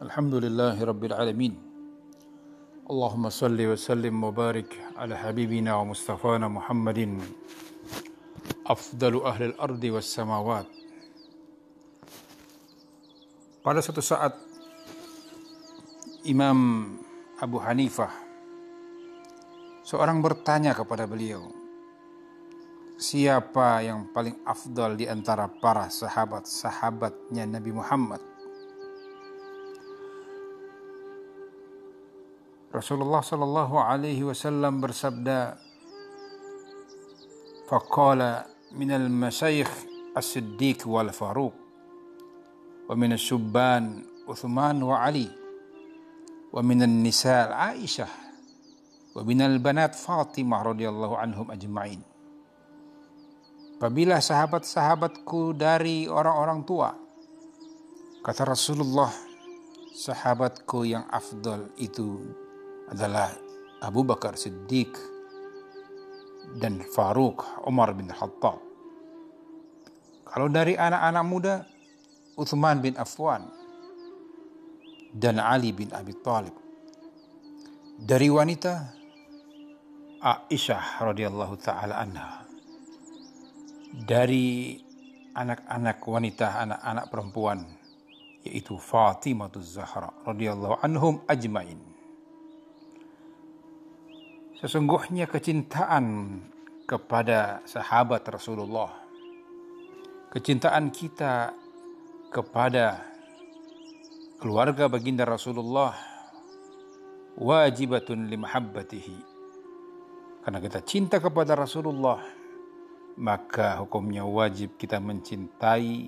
Alhamdulillah Allahumma salli wa sallim wa ala habibina wa mustafana Muhammadin. Afdalu ahli al-ardi was samawat. Pada suatu saat Imam Abu Hanifah seorang bertanya kepada beliau siapa yang paling afdal di antara para sahabat-sahabatnya Nabi Muhammad? Rasulullah sallallahu alaihi wasallam bersabda faqala min al-masyayikh as-siddiq wal faruq wa min asy-syubban Uthman wa Ali wa min an-nisa Aisyah wa min al-banat Fatimah radhiyallahu anhum ajma'in. Apabila sahabat-sahabatku dari orang-orang tua kata Rasulullah sahabatku yang afdal itu adalah Abu Bakar Siddiq dan Faruk Umar bin Khattab. Kalau dari anak-anak muda, Uthman bin Affan dan Ali bin Abi Thalib. Dari wanita, Aisyah radhiyallahu taala anha. Dari anak-anak wanita, anak-anak perempuan, yaitu Fatimah Zahra radhiyallahu anhum ajmain. Sesungguhnya kecintaan kepada sahabat Rasulullah, kecintaan kita kepada keluarga baginda Rasulullah wajibatun limahabbatihi. Karena kita cinta kepada Rasulullah, maka hukumnya wajib kita mencintai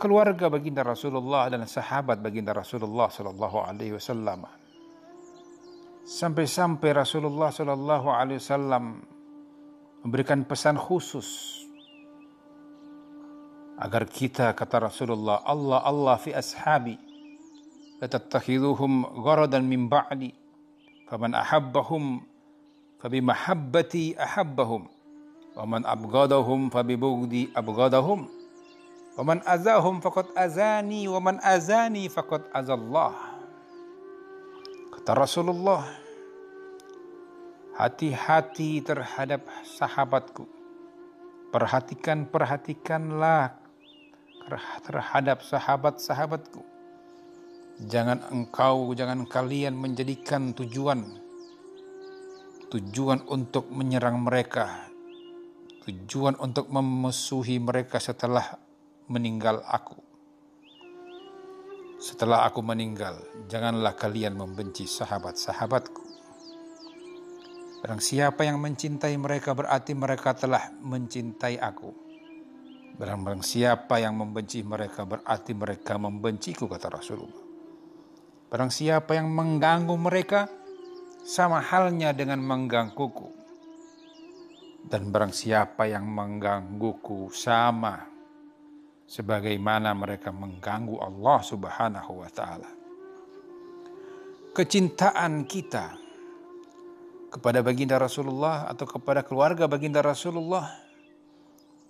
keluarga baginda Rasulullah dan sahabat baginda Rasulullah sallallahu alaihi wasallam. Sampai-sampai Rasulullah Shallallahu Alaihi Wasallam memberikan pesan khusus agar kita kata Rasulullah Allah Allah fi ashabi latattakhiduhum gharadan min ba'di faman ahabbahum fabi mahabbati ahabbahum wa man abghadahum fabi bughdi abghadahum wa man azahum faqad azani wa man azani faqad azallah Kata Rasulullah, hati-hati terhadap sahabatku. Perhatikan, perhatikanlah terhadap sahabat-sahabatku. Jangan engkau, jangan kalian menjadikan tujuan tujuan untuk menyerang mereka, tujuan untuk memusuhi mereka setelah meninggal aku. Setelah aku meninggal, janganlah kalian membenci sahabat-sahabatku. Barang siapa yang mencintai mereka berarti mereka telah mencintai aku. Barang, siapa yang membenci mereka berarti mereka membenciku kata Rasulullah. Barang siapa yang mengganggu mereka sama halnya dengan menggangguku. Dan barang siapa yang menggangguku sama sebagaimana mereka mengganggu Allah Subhanahu wa taala. Kecintaan kita kepada baginda Rasulullah atau kepada keluarga baginda Rasulullah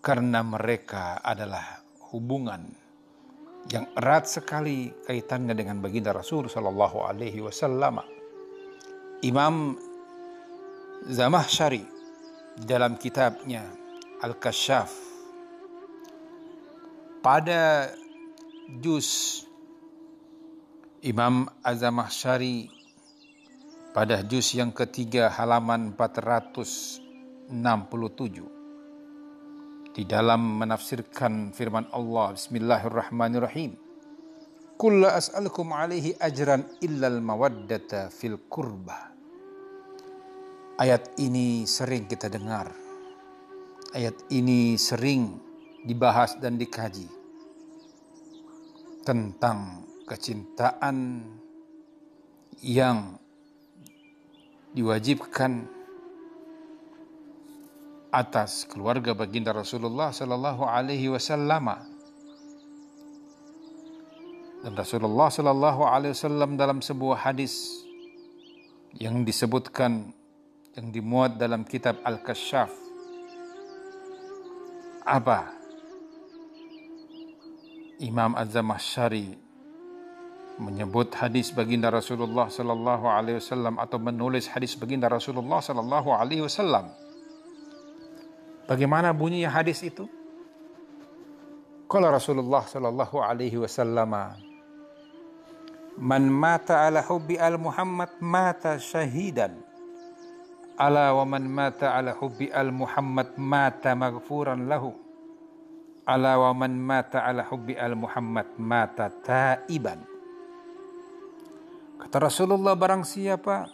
karena mereka adalah hubungan yang erat sekali kaitannya dengan baginda Rasul sallallahu alaihi wasallam. Imam Zamahsyari dalam kitabnya Al-Kasyaf pada juz Imam Azamah Syari pada juz yang ketiga halaman 467 di dalam menafsirkan firman Allah Bismillahirrahmanirrahim. Kulla as'alukum alaihi ajran illal mawaddata fil kurbah Ayat ini sering kita dengar. Ayat ini sering dibahas dan dikaji tentang kecintaan yang diwajibkan atas keluarga baginda Rasulullah Sallallahu Alaihi Wasallam. Dan Rasulullah Sallallahu Alaihi Wasallam dalam sebuah hadis yang disebutkan yang dimuat dalam kitab Al-Kasyaf apa Imam Az-Zamakhsyari menyebut hadis baginda Rasulullah sallallahu alaihi wasallam atau menulis hadis baginda Rasulullah sallallahu alaihi wasallam. Bagaimana bunyinya hadis itu? Kalau Rasulullah sallallahu alaihi wasallam Man mata ala hubbi al Muhammad mata syahidan. Ala wa man mata ala hubbi al Muhammad mata maghfuran lahu. Ala wa man mata ala hubbi al Muhammad mata taiban. Kata Rasulullah barang siapa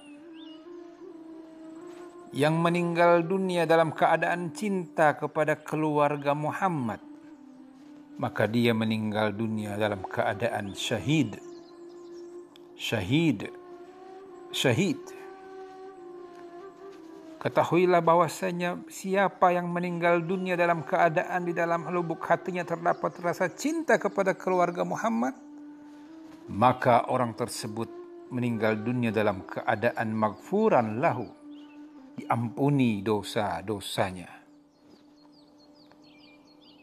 yang meninggal dunia dalam keadaan cinta kepada keluarga Muhammad maka dia meninggal dunia dalam keadaan syahid. Syahid. Syahid Ketahuilah bahwasanya siapa yang meninggal dunia dalam keadaan di dalam lubuk hatinya terdapat rasa cinta kepada keluarga Muhammad, maka orang tersebut meninggal dunia dalam keadaan magfuran lahu, diampuni dosa-dosanya.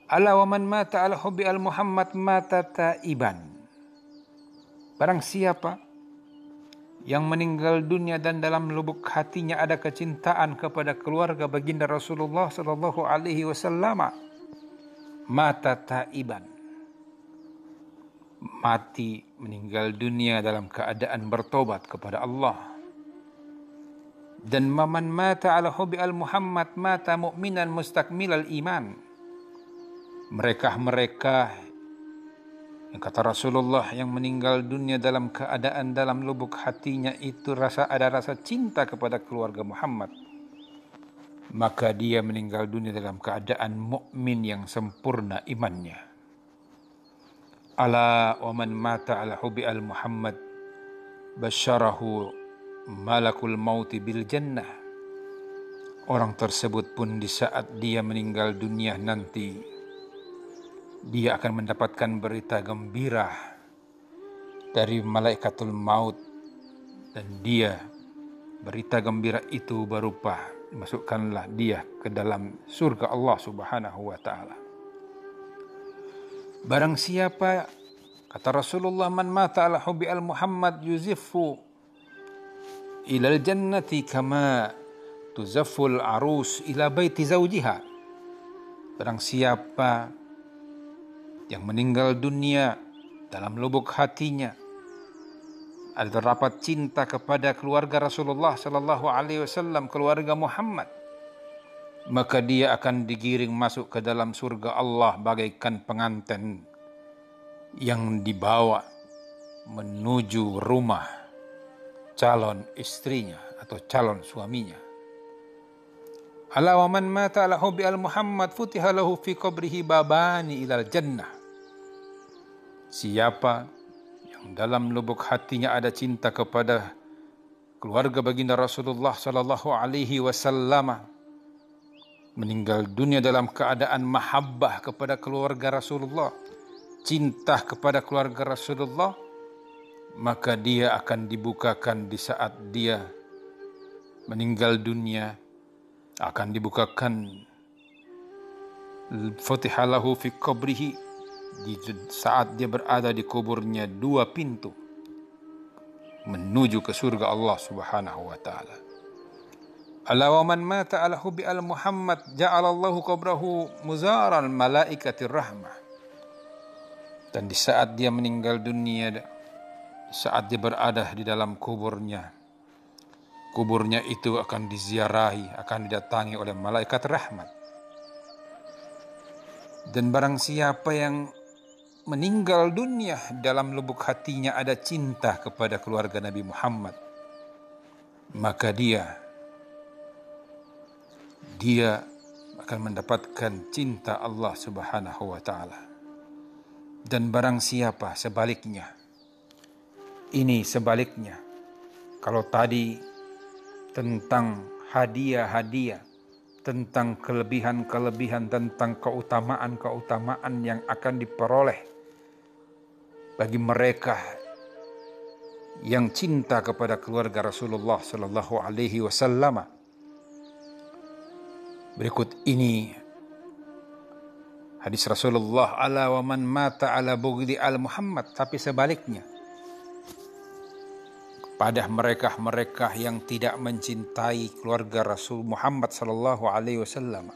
Ala wa man mata ala hubbi al Muhammad mata taiban. Barang siapa yang meninggal dunia dan dalam lubuk hatinya ada kecintaan kepada keluarga baginda Rasulullah sallallahu alaihi wasallam. Mata taiban. Mati meninggal dunia dalam keadaan bertobat kepada Allah. Dan maman mata ala hubi al Muhammad mata mu'minan mustakmil al iman. Mereka mereka kata Rasulullah yang meninggal dunia dalam keadaan dalam lubuk hatinya itu rasa ada rasa cinta kepada keluarga Muhammad. Maka dia meninggal dunia dalam keadaan mukmin yang sempurna imannya. Ala wa man mata ala hubi al Muhammad basyarahu malakul mauti bil jannah. Orang tersebut pun di saat dia meninggal dunia nanti dia akan mendapatkan berita gembira dari malaikatul maut dan dia berita gembira itu berupa masukkanlah dia ke dalam surga Allah Subhanahu wa taala. Barang siapa kata Rasulullah man mata ala hubbi al Muhammad yuzifu ila al jannati kama tuzafful arus ila baiti zawjiha. Barang siapa yang meninggal dunia dalam lubuk hatinya. Ada terdapat cinta kepada keluarga Rasulullah sallallahu alaihi wasallam keluarga Muhammad. Maka dia akan digiring masuk ke dalam surga Allah bagaikan pengantin yang dibawa menuju rumah calon istrinya atau calon suaminya. Ala wa man mata ala hubbi al Muhammad futiha lahu fi qabrihi babani ilal jannah Siapa yang dalam lubuk hatinya ada cinta kepada keluarga baginda Rasulullah sallallahu alaihi wasallam meninggal dunia dalam keadaan mahabbah kepada keluarga Rasulullah, cinta kepada keluarga Rasulullah, maka dia akan dibukakan di saat dia meninggal dunia akan dibukakan. Fatihalahu fi qabrihi di saat dia berada di kuburnya dua pintu menuju ke surga Allah Subhanahu wa taala. Ala wa man mata ala hubbi al Muhammad ja'alallahu qabrahu muzaran malaikatir rahmah. Dan di saat dia meninggal dunia saat dia berada di dalam kuburnya kuburnya itu akan diziarahi, akan didatangi oleh malaikat rahmat. Dan barang siapa yang meninggal dunia dalam lubuk hatinya ada cinta kepada keluarga Nabi Muhammad. Maka dia dia akan mendapatkan cinta Allah Subhanahu wa taala. Dan barang siapa sebaliknya ini sebaliknya. Kalau tadi tentang hadiah-hadiah tentang kelebihan-kelebihan tentang keutamaan-keutamaan yang akan diperoleh bagi mereka yang cinta kepada keluarga Rasulullah sallallahu alaihi wasallam. Berikut ini hadis Rasulullah ala wa man mata ala bughdi al Muhammad tapi sebaliknya pada mereka-mereka yang tidak mencintai keluarga Rasul Muhammad sallallahu alaihi wasallam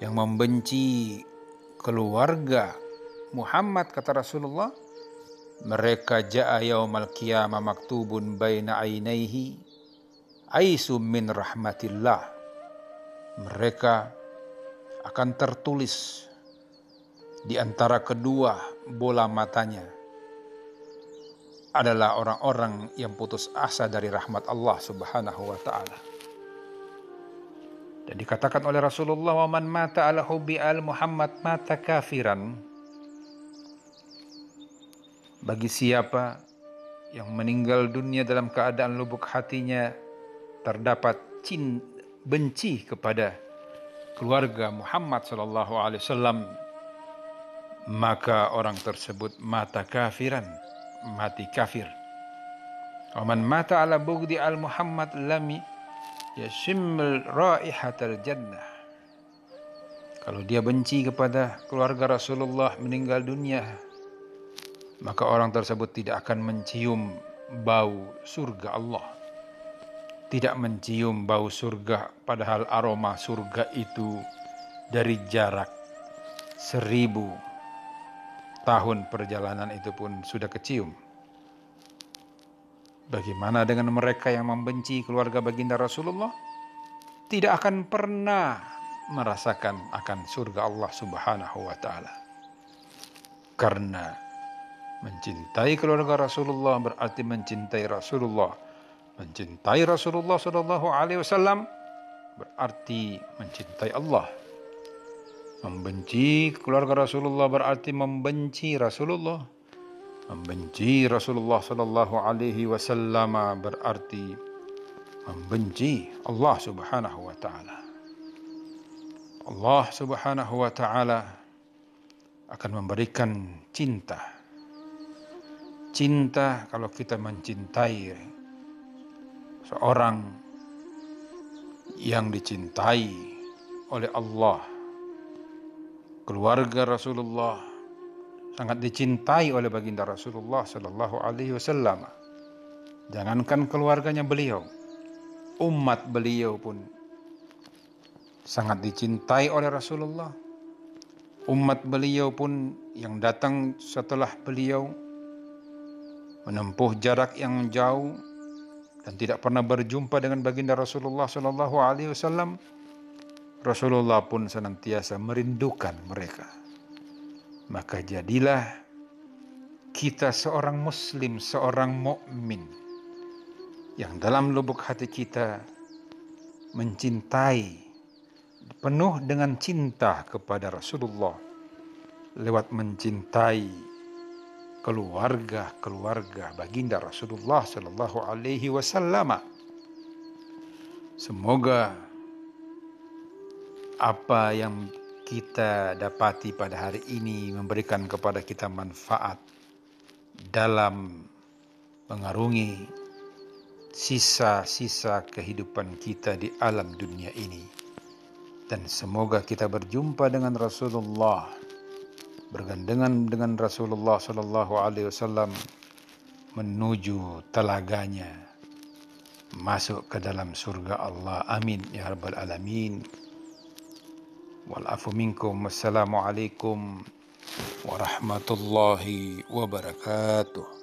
yang membenci keluarga Muhammad kata Rasulullah mereka jaa yaumal qiyamah maktubun baina ainaihi aisum min rahmatillah mereka akan tertulis di antara kedua bola matanya adalah orang-orang yang putus asa dari rahmat Allah Subhanahu wa taala. Dan dikatakan oleh Rasulullah, "Wa man mata ala hubbi al Muhammad mata kafiran." Bagi siapa yang meninggal dunia dalam keadaan lubuk hatinya terdapat cin benci kepada keluarga Muhammad sallallahu alaihi wasallam maka orang tersebut mata kafiran mati kafir. Waman mata ala bugdi al Muhammad lami yashimul raihatal jannah. Kalau dia benci kepada keluarga Rasulullah meninggal dunia maka orang tersebut tidak akan mencium bau surga Allah tidak mencium bau surga padahal aroma surga itu dari jarak seribu tahun perjalanan itu pun sudah kecium. Bagaimana dengan mereka yang membenci keluarga baginda Rasulullah? Tidak akan pernah merasakan akan surga Allah Subhanahu wa taala. Karena mencintai keluarga Rasulullah berarti mencintai Rasulullah. Mencintai Rasulullah sallallahu alaihi wasallam berarti mencintai Allah. Membenci keluarga Rasulullah berarti membenci Rasulullah. Membenci Rasulullah sallallahu alaihi wasallam berarti membenci Allah Subhanahu wa taala. Allah Subhanahu wa taala akan memberikan cinta. Cinta kalau kita mencintai seorang yang dicintai oleh Allah keluarga Rasulullah sangat dicintai oleh baginda Rasulullah Sallallahu Alaihi Wasallam. Jangankan keluarganya beliau, umat beliau pun sangat dicintai oleh Rasulullah. Umat beliau pun yang datang setelah beliau menempuh jarak yang jauh dan tidak pernah berjumpa dengan baginda Rasulullah Sallallahu Alaihi Wasallam Rasulullah pun senantiasa merindukan mereka. Maka jadilah kita seorang muslim, seorang mukmin yang dalam lubuk hati kita mencintai penuh dengan cinta kepada Rasulullah lewat mencintai keluarga-keluarga baginda Rasulullah sallallahu alaihi wasallam. Semoga apa yang kita dapati pada hari ini memberikan kepada kita manfaat dalam mengarungi sisa-sisa kehidupan kita di alam dunia ini. Dan semoga kita berjumpa dengan Rasulullah, bergandengan dengan Rasulullah Shallallahu Alaihi Wasallam menuju telaganya masuk ke dalam surga Allah. Amin ya rabbal alamin. Wal afu minkum. Wassalamu alaikum warahmatullahi wabarakatuh.